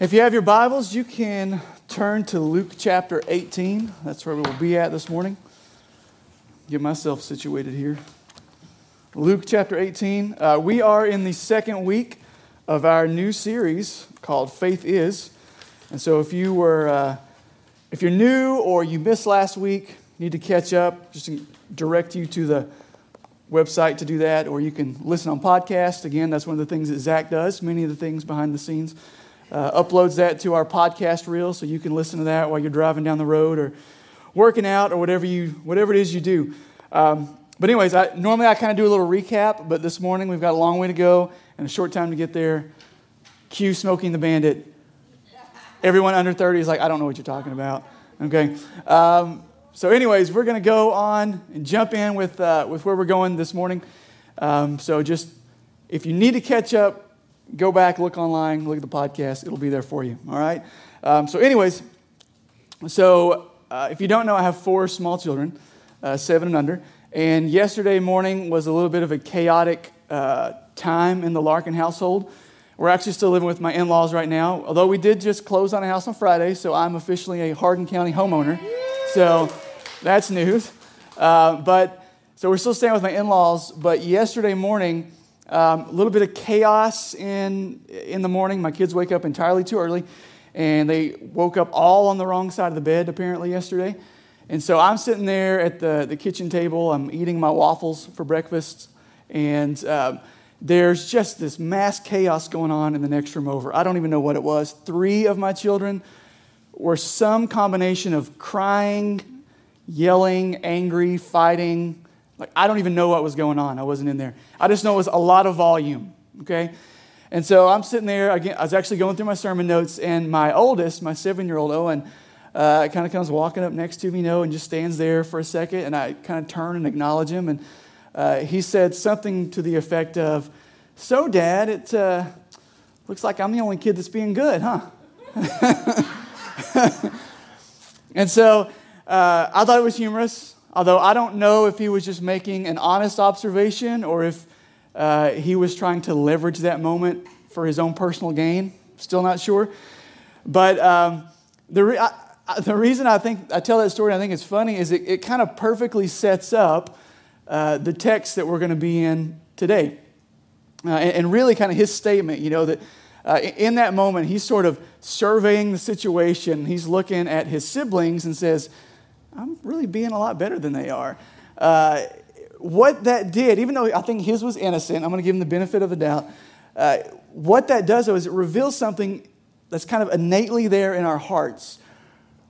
If you have your Bibles, you can turn to Luke chapter 18. That's where we will be at this morning. Get myself situated here. Luke chapter 18. Uh, we are in the second week of our new series called Faith Is. And so if you were, uh, if you're new or you missed last week, need to catch up, just direct you to the website to do that, or you can listen on podcast. Again, that's one of the things that Zach does, many of the things behind the scenes uh, uploads that to our podcast reel so you can listen to that while you're driving down the road or working out or whatever, you, whatever it is you do. Um, but, anyways, I, normally I kind of do a little recap, but this morning we've got a long way to go and a short time to get there. Cue Smokey and the Bandit. Everyone under 30 is like, I don't know what you're talking about. Okay. Um, so, anyways, we're going to go on and jump in with, uh, with where we're going this morning. Um, so, just if you need to catch up, go back, look online, look at the podcast. It'll be there for you. All right. Um, so, anyways, so uh, if you don't know, I have four small children, uh, seven and under. And yesterday morning was a little bit of a chaotic uh, time in the Larkin household. We're actually still living with my in laws right now, although we did just close on a house on Friday, so I'm officially a Hardin County homeowner. So that's news. Uh, but so we're still staying with my in laws, but yesterday morning, um, a little bit of chaos in, in the morning. My kids wake up entirely too early, and they woke up all on the wrong side of the bed, apparently, yesterday. And so I'm sitting there at the, the kitchen table. I'm eating my waffles for breakfast, and um, there's just this mass chaos going on in the next room over. I don't even know what it was. Three of my children were some combination of crying, yelling, angry, fighting, like, I don't even know what was going on. I wasn't in there. I just know it was a lot of volume, okay? And so I'm sitting there, I was actually going through my sermon notes, and my oldest, my seven year old Owen, uh, kind of comes walking up next to me, you know, and just stands there for a second, and I kind of turn and acknowledge him. And uh, he said something to the effect of, So, Dad, it uh, looks like I'm the only kid that's being good, huh? and so uh, I thought it was humorous. Although I don't know if he was just making an honest observation or if uh, he was trying to leverage that moment for his own personal gain. Still not sure. But um, the, re- I, the reason I think I tell that story, I think it's funny, is it, it kind of perfectly sets up uh, the text that we're going to be in today. Uh, and, and, really, kind of his statement, you know, that uh, in that moment, he's sort of surveying the situation. He's looking at his siblings and says, I'm really being a lot better than they are. Uh, what that did, even though I think his was innocent, I'm going to give him the benefit of the doubt. Uh, what that does, though, is it reveals something that's kind of innately there in our hearts,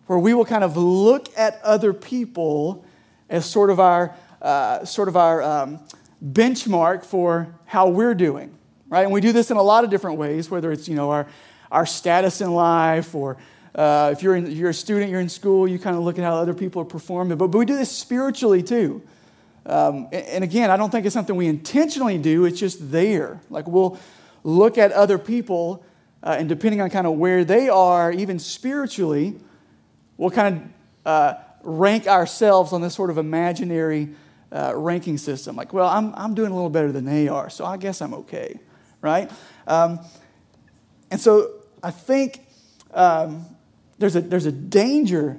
where we will kind of look at other people as sort of our, uh, sort of our um, benchmark for how we're doing, right? And we do this in a lot of different ways, whether it's, you know, our, our status in life or uh, if you're, in, you're a student, you're in school, you kind of look at how other people are performing. But, but we do this spiritually too. Um, and, and again, I don't think it's something we intentionally do, it's just there. Like we'll look at other people, uh, and depending on kind of where they are, even spiritually, we'll kind of uh, rank ourselves on this sort of imaginary uh, ranking system. Like, well, I'm, I'm doing a little better than they are, so I guess I'm okay, right? Um, and so I think um, there's a, there's a danger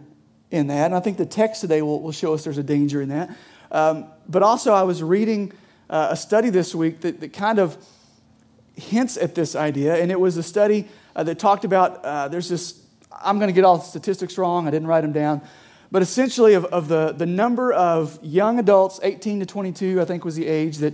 in that, and I think the text today will, will show us there's a danger in that. Um, but also, I was reading uh, a study this week that, that kind of hints at this idea, and it was a study uh, that talked about uh, there's this, I'm going to get all the statistics wrong, I didn't write them down, but essentially, of, of the, the number of young adults, 18 to 22, I think was the age, that,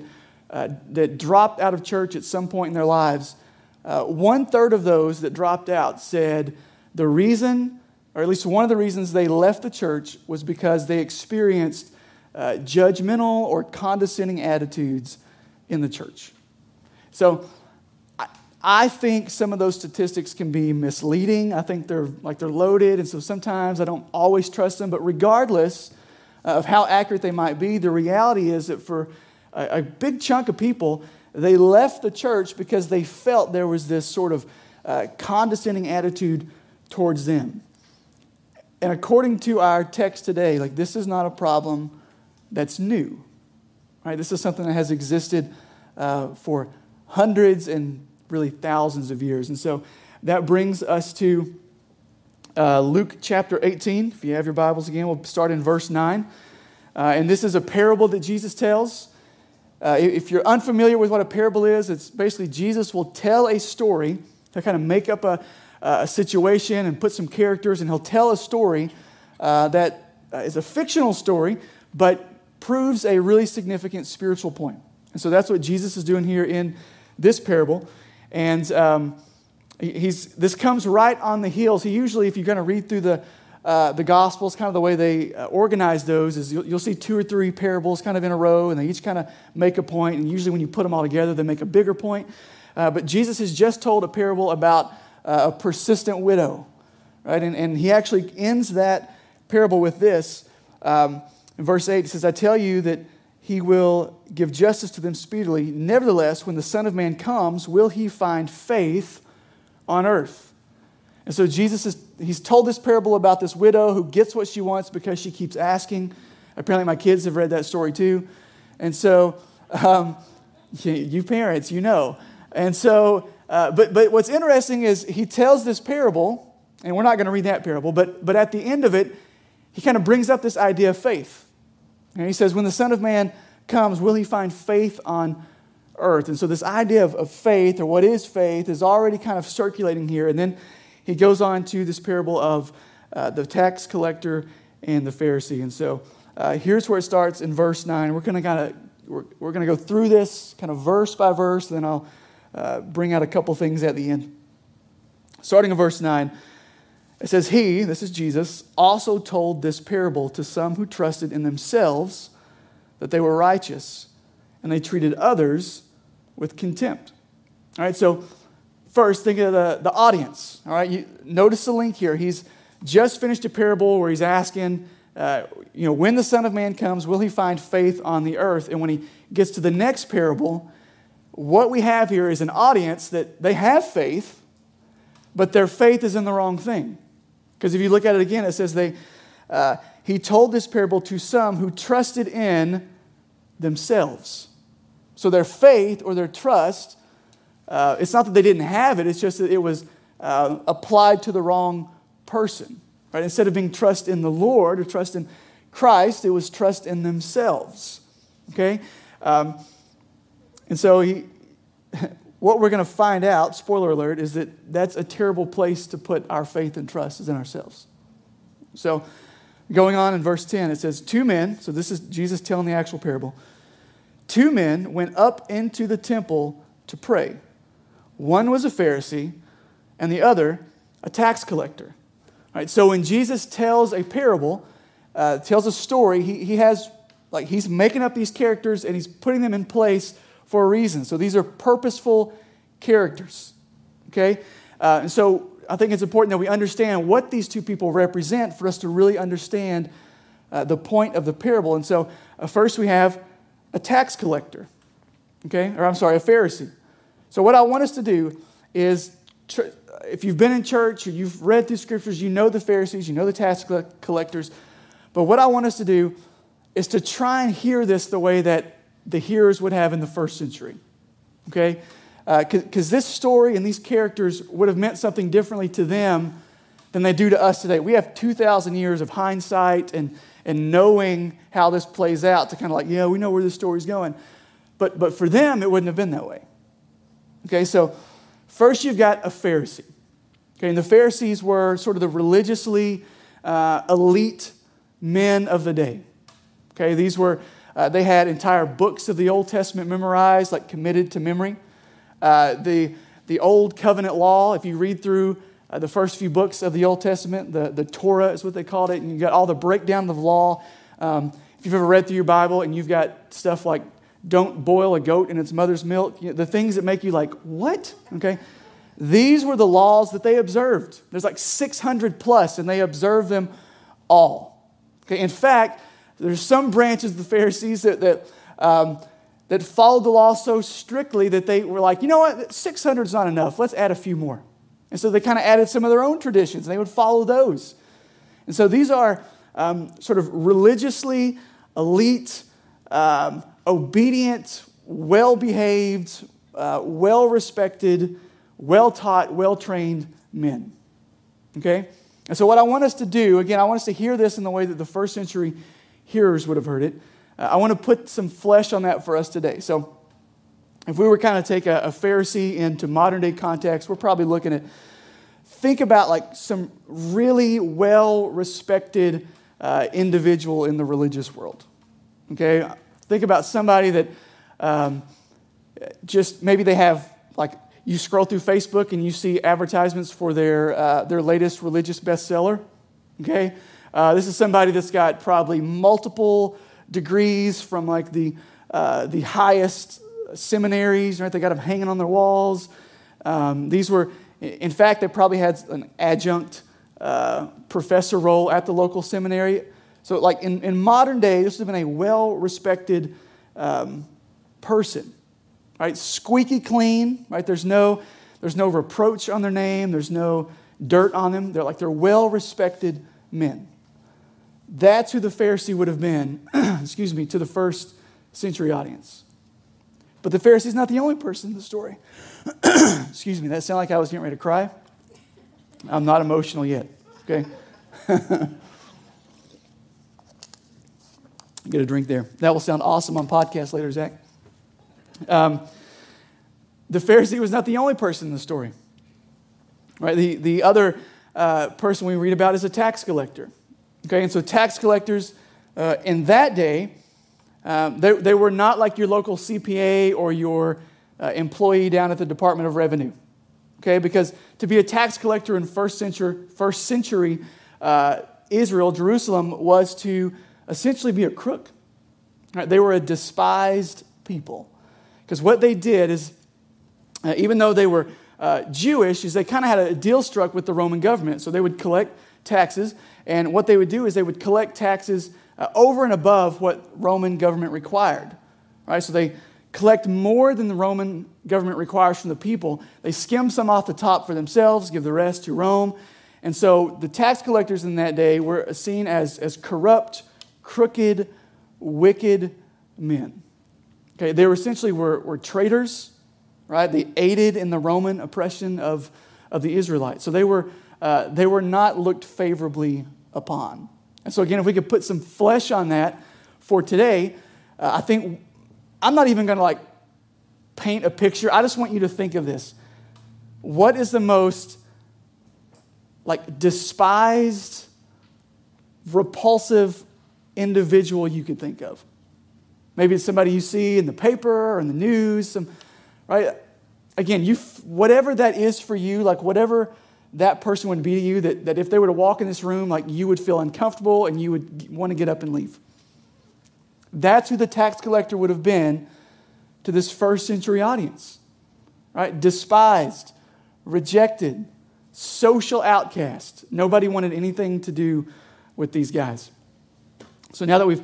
uh, that dropped out of church at some point in their lives, uh, one third of those that dropped out said, the reason, or at least one of the reasons they left the church, was because they experienced uh, judgmental or condescending attitudes in the church. So I, I think some of those statistics can be misleading. I think they're like they're loaded, and so sometimes I don't always trust them. But regardless of how accurate they might be, the reality is that for a, a big chunk of people, they left the church because they felt there was this sort of uh, condescending attitude towards them. And according to our text today, like this is not a problem that's new. Right? This is something that has existed uh, for hundreds and really thousands of years. And so that brings us to uh, Luke chapter 18. If you have your Bibles again, we'll start in verse 9. Uh, and this is a parable that Jesus tells. Uh, if you're unfamiliar with what a parable is, it's basically Jesus will tell a story to kind of make up a, a situation and put some characters, and he'll tell a story uh, that uh, is a fictional story, but proves a really significant spiritual point. And so that's what Jesus is doing here in this parable. And um, he's, this comes right on the heels. He usually, if you're going to read through the uh, the Gospels, kind of the way they uh, organize those is you'll, you'll, see two or three parables kind of in a row, and they each kind of make a point. And usually, when you put them all together, they make a bigger point. Uh, but Jesus has just told a parable about uh, a persistent widow, right? And, and he actually ends that parable with this. Um, in verse 8, he says, I tell you that he will give justice to them speedily. Nevertheless, when the Son of Man comes, will he find faith on earth? And so Jesus is, he's told this parable about this widow who gets what she wants because she keeps asking. Apparently, my kids have read that story too. And so, um, you parents, you know. And so, uh, but, but what's interesting is he tells this parable, and we're not going to read that parable, but, but at the end of it, he kind of brings up this idea of faith. And he says, When the Son of Man comes, will he find faith on earth? And so, this idea of, of faith, or what is faith, is already kind of circulating here. And then he goes on to this parable of uh, the tax collector and the Pharisee. And so uh, here's where it starts in verse 9. We're going to kind of we're, we're going to go through this kind of verse by verse, then I'll uh, bring out a couple things at the end. Starting in verse 9, it says, He, this is Jesus, also told this parable to some who trusted in themselves that they were righteous, and they treated others with contempt. All right, so First, think of the, the audience. All right, you notice the link here. He's just finished a parable where he's asking, uh, you know, when the Son of Man comes, will he find faith on the earth? And when he gets to the next parable, what we have here is an audience that they have faith, but their faith is in the wrong thing. Because if you look at it again, it says they, uh, he told this parable to some who trusted in themselves. So their faith or their trust uh, it's not that they didn't have it, it's just that it was uh, applied to the wrong person. Right? Instead of being trust in the Lord or trust in Christ, it was trust in themselves. Okay? Um, and so he, what we're going to find out, spoiler alert, is that that's a terrible place to put our faith and trust is in ourselves. So going on in verse 10, it says, Two men, so this is Jesus telling the actual parable, two men went up into the temple to pray one was a Pharisee, and the other a tax collector. Right. so when Jesus tells a parable, uh, tells a story, he, he has, like, he's making up these characters and he's putting them in place for a reason. So these are purposeful characters. Okay? Uh, and so I think it's important that we understand what these two people represent for us to really understand uh, the point of the parable. And so uh, first we have a tax collector. Okay? Or I'm sorry, a Pharisee. So, what I want us to do is if you've been in church or you've read through scriptures, you know the Pharisees, you know the tax collectors. But what I want us to do is to try and hear this the way that the hearers would have in the first century. Okay? Because uh, this story and these characters would have meant something differently to them than they do to us today. We have 2,000 years of hindsight and, and knowing how this plays out to kind of like, yeah, we know where this story's going. But, but for them, it wouldn't have been that way. Okay, so first you've got a Pharisee. Okay, and the Pharisees were sort of the religiously uh, elite men of the day. Okay, these were, uh, they had entire books of the Old Testament memorized, like committed to memory. Uh, the, the Old Covenant Law, if you read through uh, the first few books of the Old Testament, the, the Torah is what they called it, and you got all the breakdown of the law. Um, if you've ever read through your Bible and you've got stuff like don't boil a goat in its mother's milk. You know, the things that make you like, what? Okay. These were the laws that they observed. There's like 600 plus, and they observed them all. Okay. In fact, there's some branches of the Pharisees that, that, um, that followed the law so strictly that they were like, you know what, 600 is not enough. Let's add a few more. And so they kind of added some of their own traditions, and they would follow those. And so these are um, sort of religiously elite, um, obedient, well behaved, uh, well respected, well taught, well trained men. Okay? And so, what I want us to do, again, I want us to hear this in the way that the first century hearers would have heard it. Uh, I want to put some flesh on that for us today. So, if we were kind of take a, a Pharisee into modern day context, we're probably looking at think about like some really well respected uh, individual in the religious world. Okay, think about somebody that um, just maybe they have like you scroll through Facebook and you see advertisements for their uh, their latest religious bestseller. Okay, uh, this is somebody that's got probably multiple degrees from like the uh, the highest seminaries. Right, they got them hanging on their walls. Um, these were, in fact, they probably had an adjunct uh, professor role at the local seminary. So, like in, in modern day, this would have been a well respected um, person, right? Squeaky clean, right? There's no, there's no reproach on their name, there's no dirt on them. They're like, they're well respected men. That's who the Pharisee would have been, excuse me, to the first century audience. But the Pharisee is not the only person in the story. excuse me, that sounded like I was getting ready to cry. I'm not emotional yet, okay? Get a drink there. That will sound awesome on podcast later, Zach. Um, the Pharisee was not the only person in the story. Right? The, the other uh, person we read about is a tax collector. Okay, and so tax collectors uh, in that day, um, they, they were not like your local CPA or your uh, employee down at the Department of Revenue. Okay, because to be a tax collector in first century, first century uh, Israel, Jerusalem, was to essentially be a crook. Right? They were a despised people. Because what they did is, uh, even though they were uh, Jewish, is they kind of had a deal struck with the Roman government. So they would collect taxes, and what they would do is they would collect taxes uh, over and above what Roman government required. Right? So they collect more than the Roman government requires from the people. They skim some off the top for themselves, give the rest to Rome. And so the tax collectors in that day were seen as, as corrupt, crooked, wicked men. Okay, they were essentially were, were traitors, right? They aided in the Roman oppression of, of the Israelites. So they were, uh, they were not looked favorably upon. And so, again, if we could put some flesh on that for today, uh, I think I'm not even going to like paint a picture. I just want you to think of this. What is the most like despised, repulsive individual you could think of. Maybe it's somebody you see in the paper or in the news, some, right? Again, you, whatever that is for you, like whatever that person would be to you, that, that if they were to walk in this room, like you would feel uncomfortable and you would want to get up and leave. That's who the tax collector would have been to this first century audience, right? Despised, rejected, social outcast. Nobody wanted anything to do with these guys. So now that we've,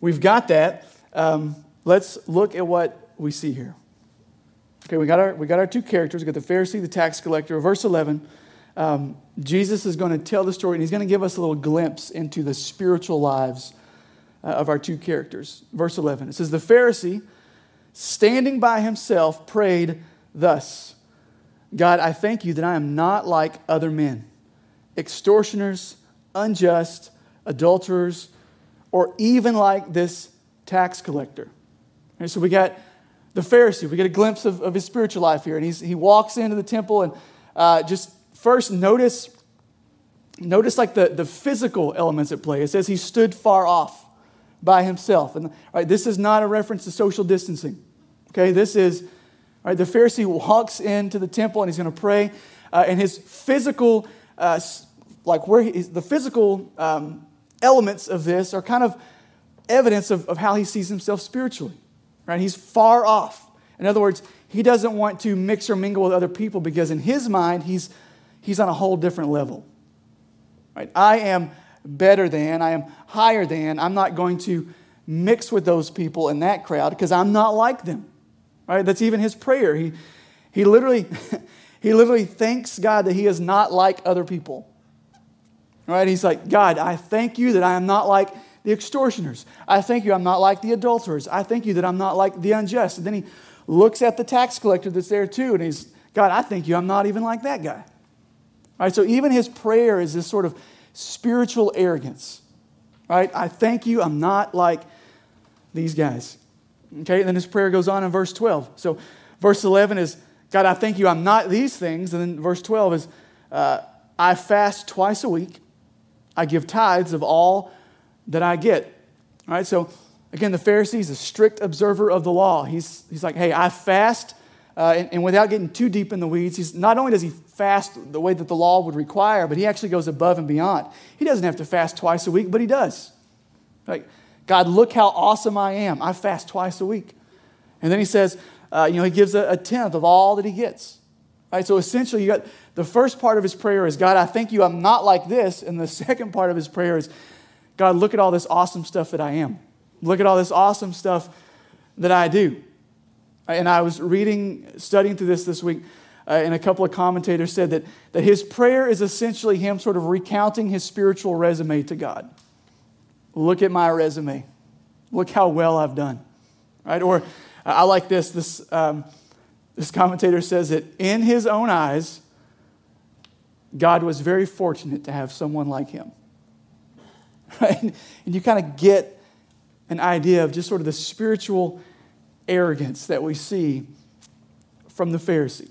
we've got that, um, let's look at what we see here. Okay, we got our, we got our two characters. We got the Pharisee, the tax collector. Verse 11, um, Jesus is going to tell the story, and he's going to give us a little glimpse into the spiritual lives uh, of our two characters. Verse 11, it says, The Pharisee, standing by himself, prayed thus God, I thank you that I am not like other men, extortioners, unjust, adulterers, or even like this tax collector. And so we got the Pharisee, we get a glimpse of, of his spiritual life here. And he's, he walks into the temple and uh, just first notice, notice like the, the physical elements at play. It says he stood far off by himself. And right, this is not a reference to social distancing. Okay, this is right, the Pharisee walks into the temple and he's going to pray, uh, and his physical, uh, like where he, the physical um, elements of this are kind of evidence of, of how he sees himself spiritually. Right? He's far off. In other words, he doesn't want to mix or mingle with other people because in his mind, he's, he's on a whole different level. Right? I am better than, I am higher than. I'm not going to mix with those people in that crowd because I'm not like them. Right? That's even his prayer. He, he, literally, he literally thanks God that he is not like other people. Right? He's like, God, I thank you that I am not like the extortioners. I thank you I'm not like the adulterers. I thank you that I'm not like the unjust. And then he looks at the tax collector that's there too, and he's, God, I thank you I'm not even like that guy. Right? So even his prayer is this sort of spiritual arrogance. Right? I thank you, I'm not like these guys. Okay, and then his prayer goes on in verse 12. So verse 11 is, God, I thank you, I'm not these things. And then verse 12 is, uh, I fast twice a week. I give tithes of all that I get. All right, so again, the Pharisee is a strict observer of the law. He's, he's like, hey, I fast, uh, and, and, without getting too deep in the weeds, he's, not only does he fast the way that the law would require, but he actually goes above and beyond. He doesn't have to fast twice a week, but he does. Like, God, look how awesome I am. I fast twice a week. And then he says, uh, you know, he gives a, a tenth of all that he gets. Right? So essentially, you got the first part of his prayer is, God, I thank you, I'm not like this. And the second part of his prayer is, God, look at all this awesome stuff that I am. Look at all this awesome stuff that I do. And I was reading, studying through this this week, uh, and a couple of commentators said that, that his prayer is essentially him sort of recounting his spiritual resume to God. Look at my resume. Look how well I've done. Right? Or I like this. This, um, this commentator says that in his own eyes, God was very fortunate to have someone like him. Right? And you kind of get an idea of just sort of the spiritual arrogance that we see from the Pharisee.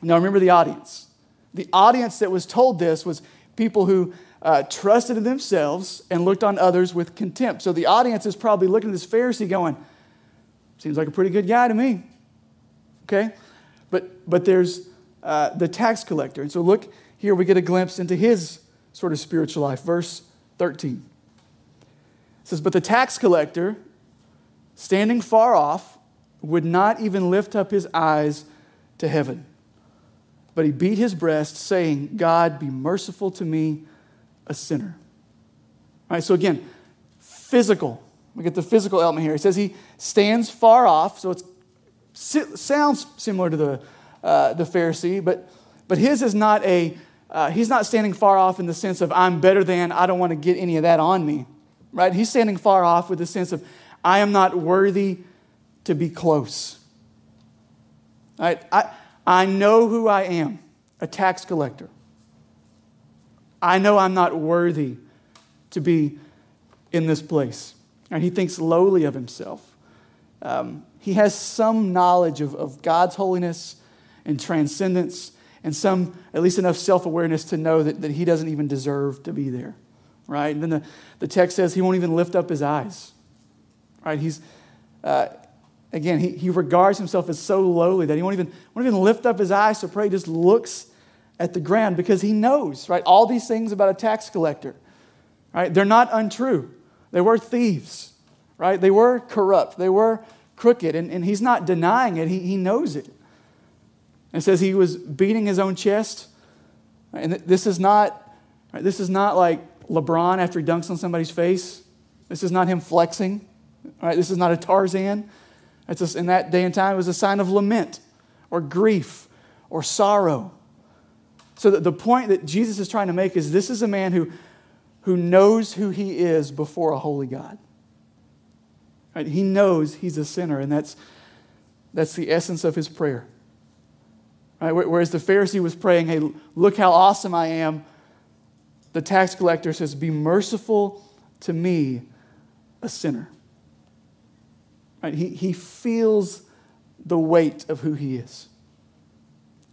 Now, remember the audience. The audience that was told this was people who uh, trusted in themselves and looked on others with contempt. So the audience is probably looking at this Pharisee going, Seems like a pretty good guy to me. Okay? But, but there's uh, the tax collector. And so look here, we get a glimpse into his sort of spiritual life. Verse 13. It says, But the tax collector, standing far off, would not even lift up his eyes to heaven. But he beat his breast, saying, God, be merciful to me, a sinner. All right, so again, physical. We get the physical element here. He says he stands far off, so it sounds similar to the, uh, the Pharisee, but, but his is not a, uh, he's not standing far off in the sense of I'm better than, I don't want to get any of that on me, right? He's standing far off with the sense of I am not worthy to be close. Right? I, I know who I am, a tax collector. I know I'm not worthy to be in this place. And he thinks lowly of himself. Um, he has some knowledge of, of God's holiness and transcendence, and some, at least enough self awareness to know that, that he doesn't even deserve to be there. Right? And then the, the text says he won't even lift up his eyes. Right? He's, uh, again, he, he regards himself as so lowly that he won't even, won't even lift up his eyes to pray. He just looks at the ground because he knows, right? All these things about a tax collector, right? They're not untrue. They were thieves, right? They were corrupt. They were crooked. And, and he's not denying it, he, he knows it. It says he was beating his own chest. And this is not, this is not like LeBron after he dunks on somebody's face. This is not him flexing. This is not a Tarzan. It's in that day and time, it was a sign of lament or grief or sorrow. So the, the point that Jesus is trying to make is this is a man who, who knows who he is before a holy God. Right? He knows he's a sinner, and that's, that's the essence of his prayer. Right? Whereas the Pharisee was praying, hey, look how awesome I am, the tax collector says, be merciful to me, a sinner. Right? He, he feels the weight of who he is.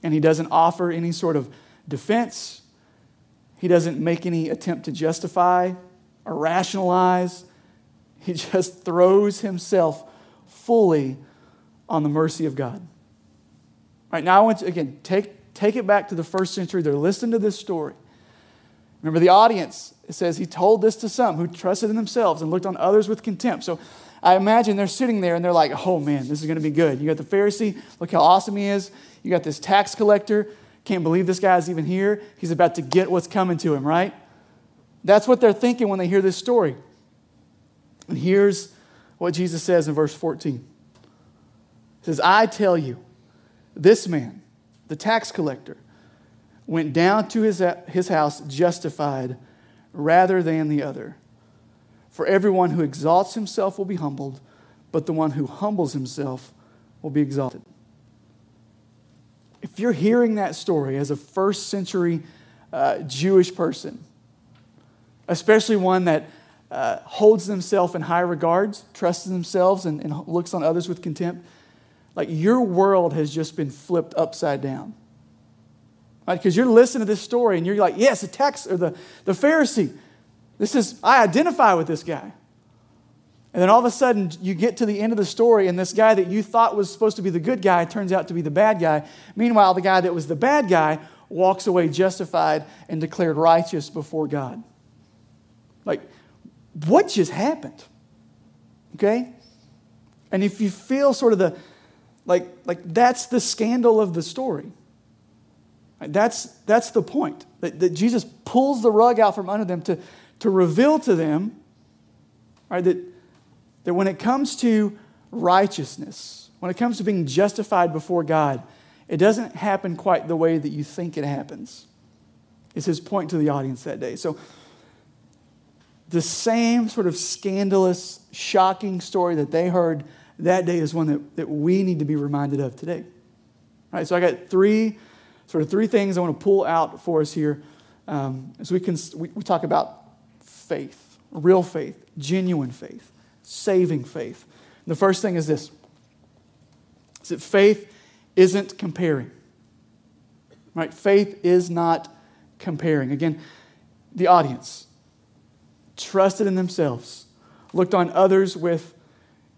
And he doesn't offer any sort of defense. He doesn't make any attempt to justify or rationalize. He just throws himself fully on the mercy of God. Right, now I want to, again, take, take it back to the first century. They're listening to this story. Remember the audience. It says he told this to some who trusted in themselves and looked on others with contempt. So I imagine they're sitting there and they're like, oh man, this is going to be good. You got the Pharisee, look how awesome he is. You got this tax collector, can't believe this guy's even here. He's about to get what's coming to him, right? That's what they're thinking when they hear this story. And here's what Jesus says in verse 14 He says, I tell you, this man, the tax collector, went down to his, his house justified rather than the other. For everyone who exalts himself will be humbled, but the one who humbles himself will be exalted. if you're hearing that story as a first century uh, Jewish person, especially one that uh, holds themselves in high regards, trusts themselves, and, and looks on others with contempt, like your world has just been flipped upside down. Right? Because you're listening to this story and you're like, yes, the text or the, the Pharisee. This is, I identify with this guy. And then all of a sudden, you get to the end of the story, and this guy that you thought was supposed to be the good guy turns out to be the bad guy. Meanwhile, the guy that was the bad guy walks away justified and declared righteous before God. Like, what just happened? Okay? And if you feel sort of the, like, like that's the scandal of the story. That's, that's the point. That, that Jesus pulls the rug out from under them to, to reveal to them right, that, that when it comes to righteousness, when it comes to being justified before God, it doesn't happen quite the way that you think it happens. It's his point to the audience that day. So, the same sort of scandalous, shocking story that they heard that day is one that, that we need to be reminded of today. All right, so I got three, sort of three things I want to pull out for us here um, as we, can, we, we talk about faith, real faith, genuine faith, saving faith. The first thing is this is that faith isn't comparing. Right? Faith is not comparing. Again, the audience trusted in themselves, looked on others with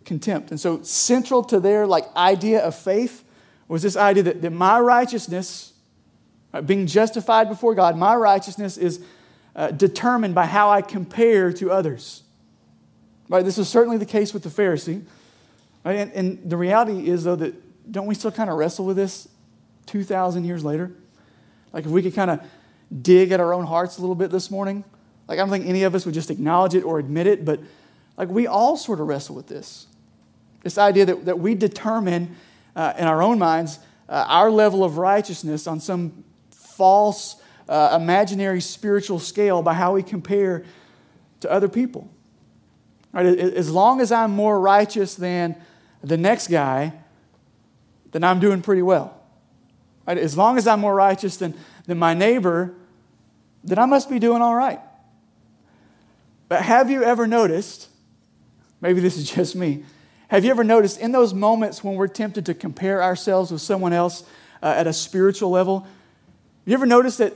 contempt. And so central to their like idea of faith was this idea that, that my righteousness, right, being justified before God, my righteousness is uh, determined by how I compare to others. Right? This is certainly the case with the Pharisee. Right? And, and the reality is, though, that don't we still kind of wrestle with this 2,000 years later? Like, if we could kind of dig at our own hearts a little bit this morning, like, I don't think any of us would just acknowledge it or admit it, but like, we all sort of wrestle with this. This idea that, that we determine uh, in our own minds uh, our level of righteousness on some false, uh, imaginary spiritual scale by how we compare to other people. Right? As long as I'm more righteous than the next guy, then I'm doing pretty well. Right? As long as I'm more righteous than, than my neighbor, then I must be doing all right. But have you ever noticed, maybe this is just me, have you ever noticed in those moments when we're tempted to compare ourselves with someone else uh, at a spiritual level, you ever noticed that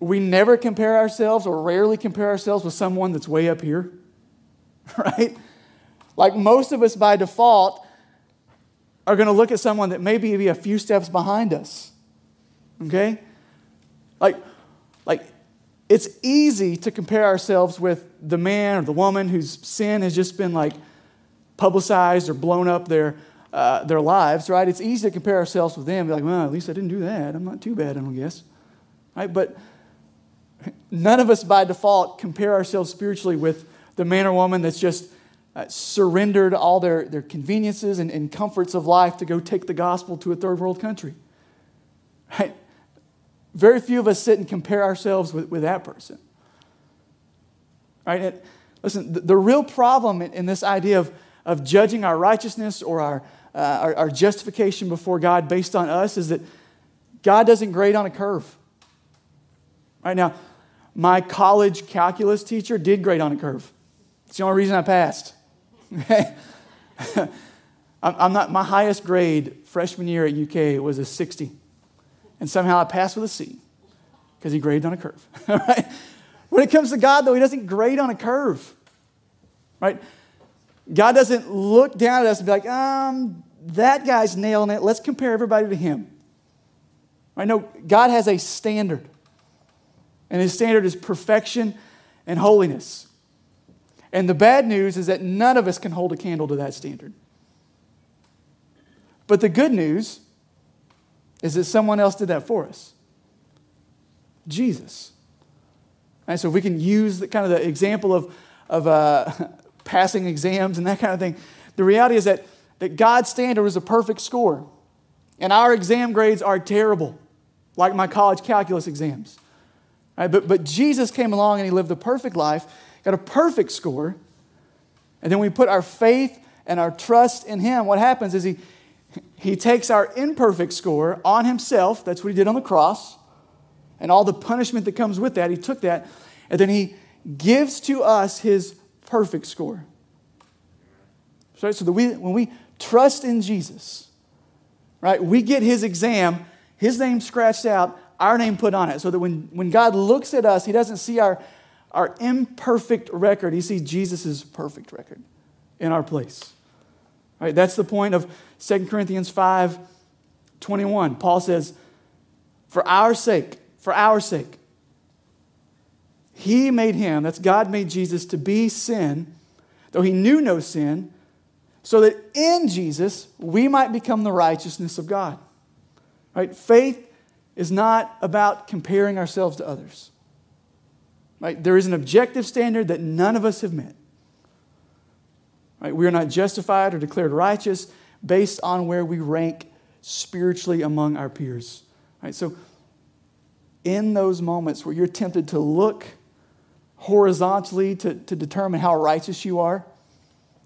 we never compare ourselves or rarely compare ourselves with someone that's way up here? Right? Like most of us by default are going to look at someone that may be a few steps behind us. Okay? Like, like it's easy to compare ourselves with the man or the woman whose sin has just been like publicized or blown up their, uh, their lives, right? It's easy to compare ourselves with them. Be like, well, at least I didn't do that. I'm not too bad, I don't guess. Right? But none of us by default compare ourselves spiritually with the man or woman that's just uh, surrendered all their, their conveniences and, and comforts of life to go take the gospel to a third world country. Right? Very few of us sit and compare ourselves with, with that person. Right? Listen, the, the, real problem in, in this idea of of judging our righteousness or our, uh, our, our justification before God based on us is that God doesn't grade on a curve. Right now, my college calculus teacher did grade on a curve. It's the only reason I passed. I'm not, my highest grade freshman year at UK was a 60. And somehow I passed with a C because he graded on a curve. right? When it comes to God, though, he doesn't grade on a curve. Right? God doesn't look down at us and be like, um, that guy's nailing it. Let's compare everybody to him. I know God has a standard, and his standard is perfection and holiness. And the bad news is that none of us can hold a candle to that standard. But the good news is that someone else did that for us Jesus. And so if we can use the kind of the example of, of uh, passing exams and that kind of thing. The reality is that, that God's standard is a perfect score. And our exam grades are terrible, like my college calculus exams. Right? But, but Jesus came along and he lived a perfect life, got a perfect score. And then we put our faith and our trust in him. What happens is he, He takes our imperfect score on himself. That's what he did on the cross. And all the punishment that comes with that, he took that. And then he gives to us his perfect score. Right? So that we, when we trust in Jesus, right, we get his exam, his name scratched out, our name put on it. So that when, when God looks at us, he doesn't see our, our imperfect record, he sees Jesus' perfect record in our place. Right? That's the point of 2 Corinthians 5 21. Paul says, For our sake, for our sake, he made him, that's God made Jesus, to be sin, though he knew no sin, so that in Jesus we might become the righteousness of God. Right? Faith is not about comparing ourselves to others. Right? There is an objective standard that none of us have met. Right? We are not justified or declared righteous based on where we rank spiritually among our peers. Right? So, in those moments where you're tempted to look horizontally to, to determine how righteous you are,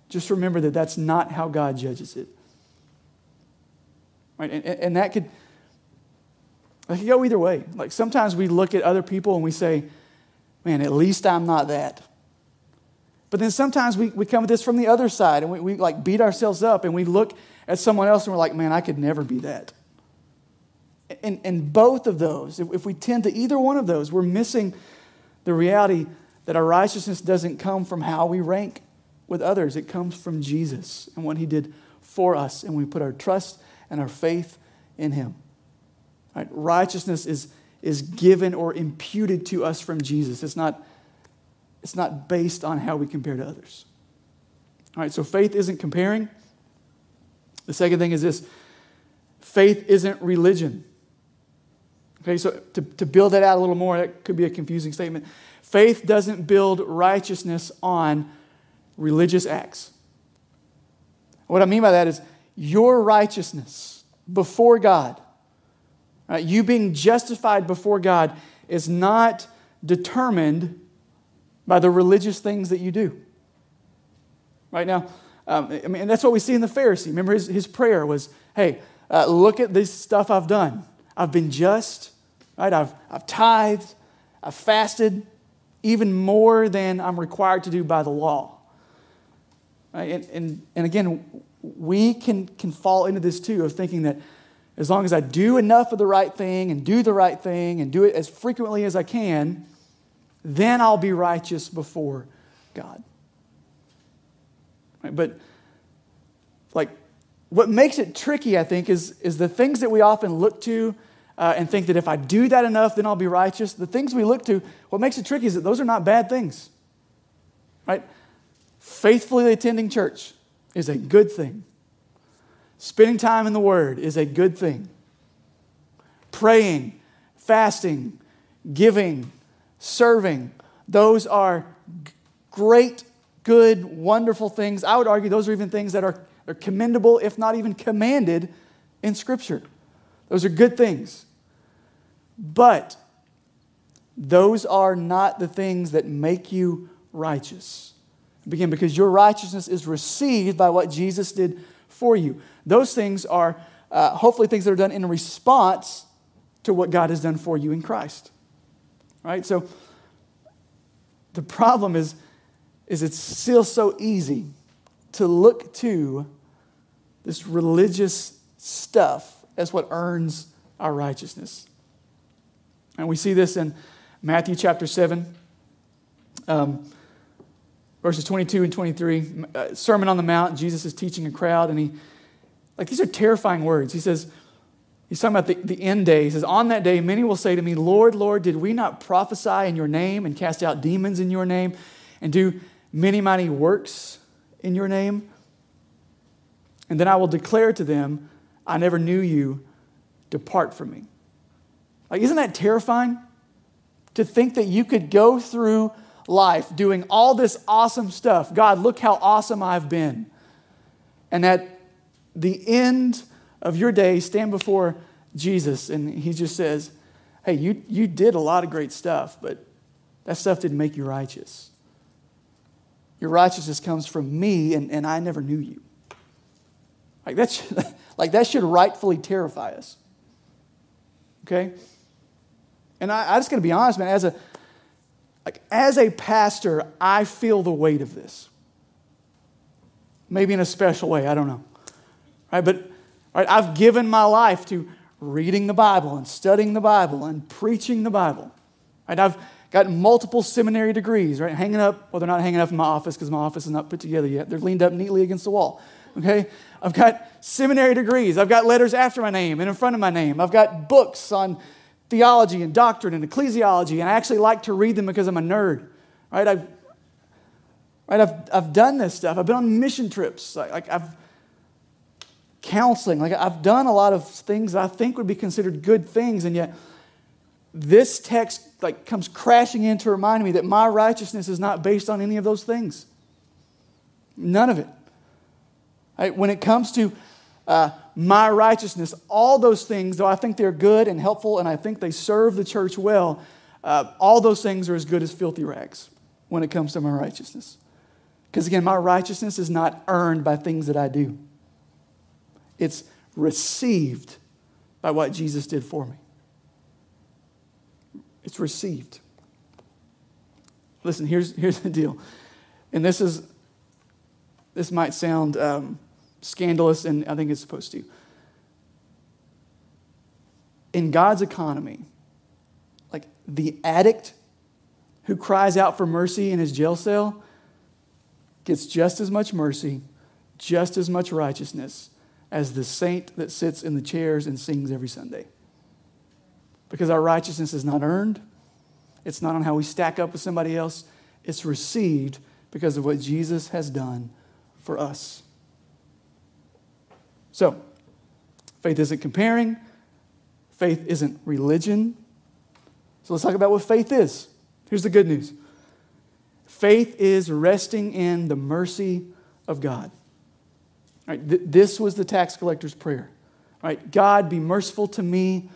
just remember that that's not how God judges it. Right? And, and that could that could go either way. Like sometimes we look at other people and we say, man, at least I'm not that. But then sometimes we, we come at this from the other side and we, we like beat ourselves up and we look at someone else and we're like, man, I could never be that. And, and both of those, if, if we tend to either one of those, we're missing the reality that our righteousness doesn't come from how we rank with others. It comes from Jesus and what he did for us. And we put our trust and our faith in him. Right? Righteousness is, is given or imputed to us from Jesus. It's not it's not based on how we compare to others. All right, so faith isn't comparing. The second thing is this faith isn't religion. Okay, so to, to build that out a little more, that could be a confusing statement. Faith doesn't build righteousness on religious acts. What I mean by that is your righteousness before God, right, you being justified before God, is not determined by the religious things that you do. Right now, um, I mean, that's what we see in the Pharisee. Remember, his, his prayer was, hey, uh, look at this stuff I've done. I've been just, right? I've, I've tithed, I've fasted, even more than I'm required to do by the law. And, and, and again, we can, can fall into this too of thinking that as long as I do enough of the right thing and do the right thing and do it as frequently as I can, then I'll be righteous before God. Right? But, like, what makes it tricky, I think, is, is the things that we often look to uh, and think that if I do that enough, then I'll be righteous. The things we look to, what makes it tricky is that those are not bad things. Right? Faithfully attending church is a good thing. Spending time in the Word is a good thing. Praying, fasting, giving, serving. Those are great, good, wonderful things. I would argue those are even things that are, are commendable, if not even commanded, in Scripture. Those are good things. But those are not the things that make you righteous. Again, because your righteousness is received by what Jesus did for you. Those things are uh, hopefully things that are done in response to what God has done for you in Christ right? So the problem is, is it's still so easy to look to this religious stuff as what earns our righteousness. And we see this in Matthew chapter 7, um, verses 22 and 23. Uh, Sermon on the Mount, Jesus is teaching a crowd, and he, like, these are terrifying words. He says, He's talking about the, the end day. He says, On that day, many will say to me, Lord, Lord, did we not prophesy in your name and cast out demons in your name and do many mighty works in your name? And then I will declare to them, I never knew you. Depart from me. Like, isn't that terrifying? To think that you could go through life doing all this awesome stuff. God, look how awesome I've been. And at the end of your day stand before Jesus and he just says, Hey, you, you did a lot of great stuff, but that stuff didn't make you righteous. Your righteousness comes from me, and, and I never knew you. Like that should, like that should rightfully terrify us. Okay? And I, I just got to be honest, man, as a, like, as a pastor, I feel the weight of this. Maybe in a special way, I don't know. Right? But right, I've given my life to reading the Bible and studying the Bible and preaching the Bible. Right? I've got multiple seminary degrees, right? Hanging up, well, they're not hanging up in my office because my office is not put together yet. They're leaned up neatly against the wall. Okay? I've got seminary degrees. I've got letters after my name and in front of my name. I've got books on theology and doctrine and ecclesiology, and I actually like to read them because I'm a nerd. Right? I've, right? I've, I've done this stuff. I've been on mission trips. Like, I've counseling. Like I've done a lot of things that I think would be considered good things, and yet this text like comes crashing in to remind me that my righteousness is not based on any of those things. None of it. Right? When it comes to uh, my righteousness, all those things, though I think they're good and helpful and I think they serve the church well, uh, all those things are as good as filthy rags when it comes to my righteousness. Because again, my righteousness is not earned by things that I do, it's received by what Jesus did for me. It's received. Listen, here's, here's the deal. And this is, this might sound um, scandalous, and I think it's supposed to. In God's economy, like the addict who cries out for mercy in his jail cell gets just as much mercy, just as much righteousness as the saint that sits in the chairs and sings every Sunday. Because our righteousness is not earned, it's not on how we stack up with somebody else, it's received because of what Jesus has done for us. So, faith isn't comparing, faith isn't religion. So, let's talk about what faith is. Here's the good news faith is resting in the mercy of God. Right, th- this was the tax collector's prayer. Right, God, be merciful to me,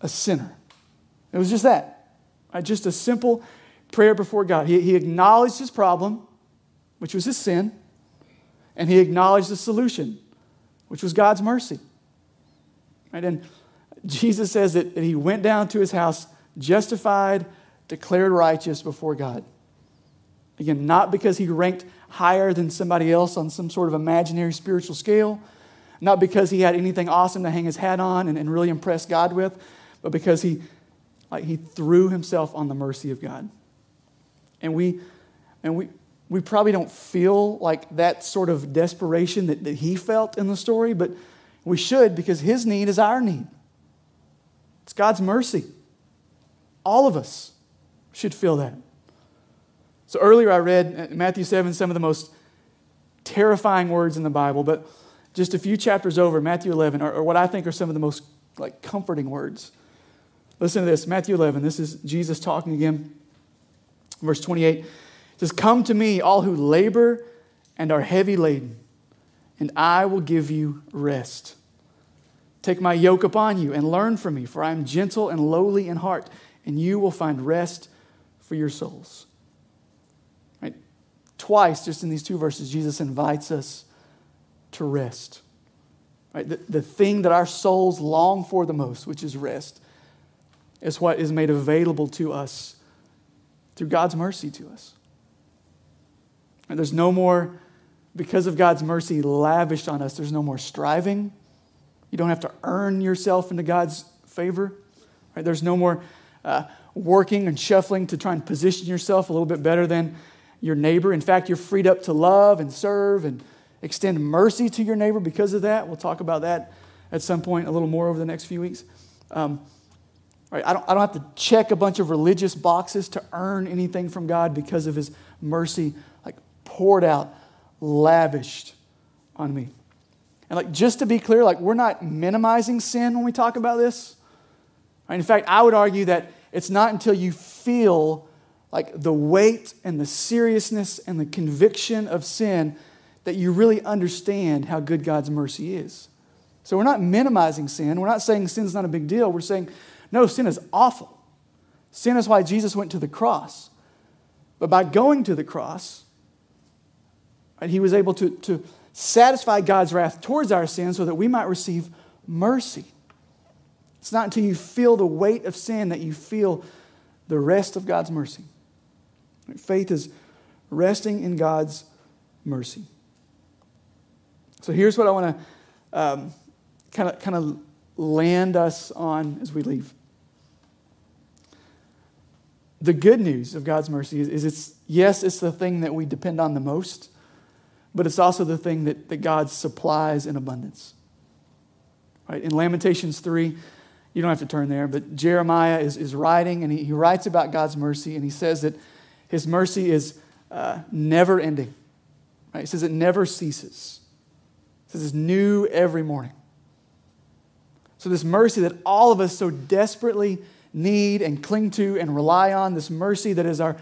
a sinner. It was just that. Just a simple prayer before God. He, he acknowledged his problem, which was his sin, and he acknowledged the solution, which was God's mercy. Right? And Jesus says that, he went down to his house justified, declared righteous before God. Again, not because he ranked higher than somebody else on some sort of imaginary spiritual scale, not because he had anything awesome to hang his hat on and, and really impress God with, but because he, like, he threw himself on the mercy of God. And we, and we, we probably don't feel like that sort of desperation that, that he felt in the story, but we should because his need is our need. It's God's mercy. All of us should feel that. So earlier I read Matthew 7, some of the most terrifying words in the Bible, but just a few chapters over, Matthew 11, are, what I think are some of the most like comforting words. Listen to this Matthew 11. This is Jesus talking again. Verse 28 says, Come to me, all who labor and are heavy laden, and I will give you rest. Take my yoke upon you and learn from me, for I am gentle and lowly in heart, and you will find rest for your souls. Right? Twice, just in these two verses, Jesus invites us to rest. Right? The, the thing that our souls long for the most, which is rest, is what is made available to us through God's mercy to us. And there's no more, because of God's mercy lavished on us, there's no more striving. You don't have to earn yourself into God's favor. Right? There's no more uh, working and shuffling to try and position yourself a little bit better than your neighbor. In fact, you're freed up to love and serve and extend mercy to your neighbor because of that. We'll talk about that at some point a little more over the next few weeks. Um, right, I, don't, I don't have to check a bunch of religious boxes to earn anything from God because of his mercy poured out, lavished on me. And like just to be clear, like we're not minimizing sin when we talk about this. In fact, I would argue that it's not until you feel like the weight and the seriousness and the conviction of sin that you really understand how good God's mercy is. So we're not minimizing sin. We're not saying sin's not a big deal. We're saying, no, sin is awful. Sin is why Jesus went to the cross. But by going to the cross, and he was able to, to, satisfy God's wrath towards our sins so that we might receive mercy. It's not until you feel the weight of sin that you feel the rest of God's mercy. Faith is resting in God's mercy. So here's what I want to um, kind of kind of land us on as we leave. The good news of God's mercy is, is it's yes, it's the thing that we depend on the most, but it's also the thing that, that God supplies in abundance. Right? In Lamentations 3, you don't have to turn there, but Jeremiah is, is writing and he, he writes about God's mercy and he says that his mercy is uh, never ending. Right? He says it never ceases. He says it's new every morning. So, this mercy that all of us so desperately need and cling to and rely on, this mercy that is our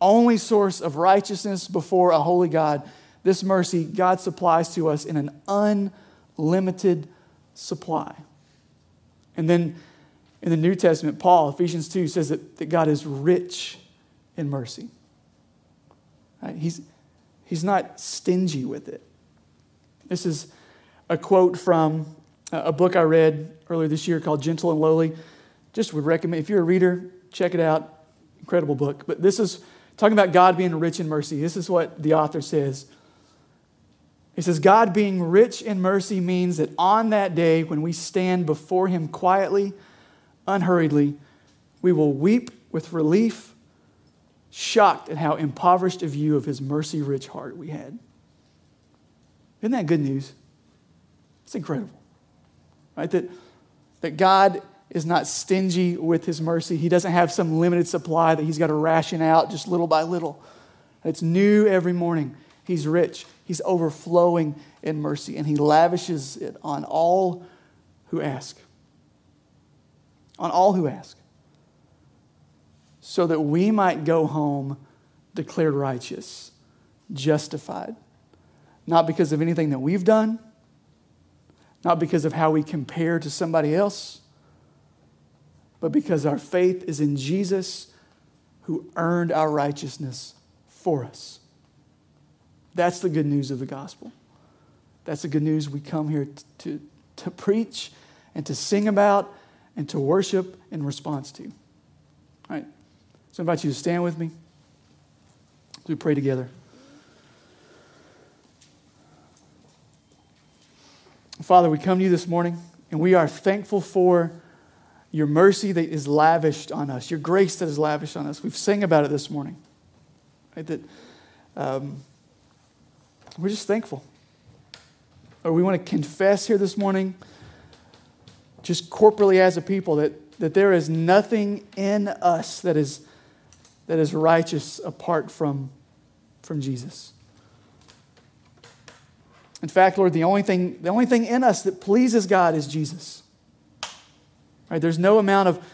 only source of righteousness before a holy God, this mercy God supplies to us in an unlimited supply. And then in the New Testament, Paul, Ephesians 2, says that, that God is rich in mercy. Right? He's, he's not stingy with it. This is a quote from a book I read earlier this year called Gentle and Lowly. Just would recommend, if you're a reader, check it out. Incredible book. But this is talking about God being rich in mercy. This is what the author says. He says, God being rich in mercy means that on that day when we stand before Him quietly, unhurriedly, we will weep with relief, shocked at how impoverished a view of His mercy rich heart we had. Isn't that good news? It's incredible, right? That, that God is not stingy with His mercy. He doesn't have some limited supply that He's got to ration out just little by little. It's new every morning. He's rich. He's overflowing in mercy, and He lavishes it on all who ask. On all who ask. So that we might go home declared righteous, justified. Not because of anything that we've done, not because of how we compare to somebody else, but because our faith is in Jesus who earned our righteousness for us. That's the good news of the gospel. That's the good news we come here to, to, to preach and to sing about and to worship in response to. All right. So I invite you to stand with me we pray together. Father, we come to you this morning and we are thankful for your mercy that is lavished on us, your grace that is lavished on us. We've sang about it this morning. Right? That um, we're just thankful. Or we want to confess here this morning, just corporately as a people, that, that there is nothing in us that is, that is righteous apart from, from Jesus. In fact, Lord, the only, thing, the only thing in us that pleases God is Jesus. Right? There's no amount of,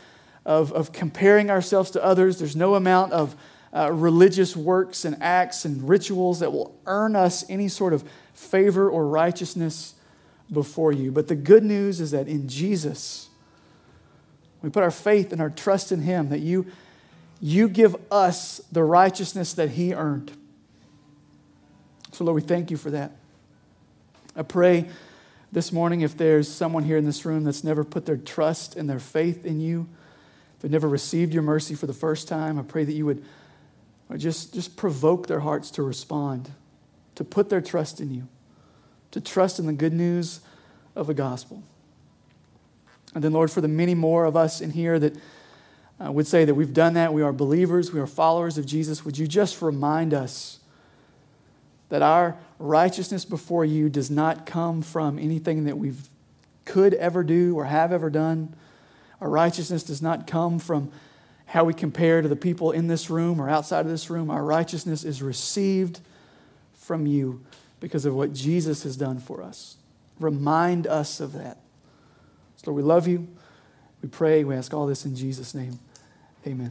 of, of comparing ourselves to others, there's no amount of uh, religious works and acts and rituals that will earn us any sort of favor or righteousness before you. But the good news is that in Jesus, we put our faith and our trust in Him, that you, you give us the righteousness that He earned. So, Lord, we thank you for that. I pray this morning if there's someone here in this room that's never put their trust and their faith in you, if they've never received your mercy for the first time, I pray that you would just, just provoke their hearts to respond, to put their trust in you, to trust in the good news of the gospel. And then, Lord, for the many more of us in here that uh, would say that we've done that, we are believers, we are followers of Jesus, would you just remind us that our righteousness before you does not come from anything that we could ever do or have ever done? Our righteousness does not come from how we compare to the people in this room or outside of this room. Our righteousness is received from you because of what Jesus has done for us. Remind us of that. So, Lord, we love you. We pray. We ask all this in Jesus' name. Amen.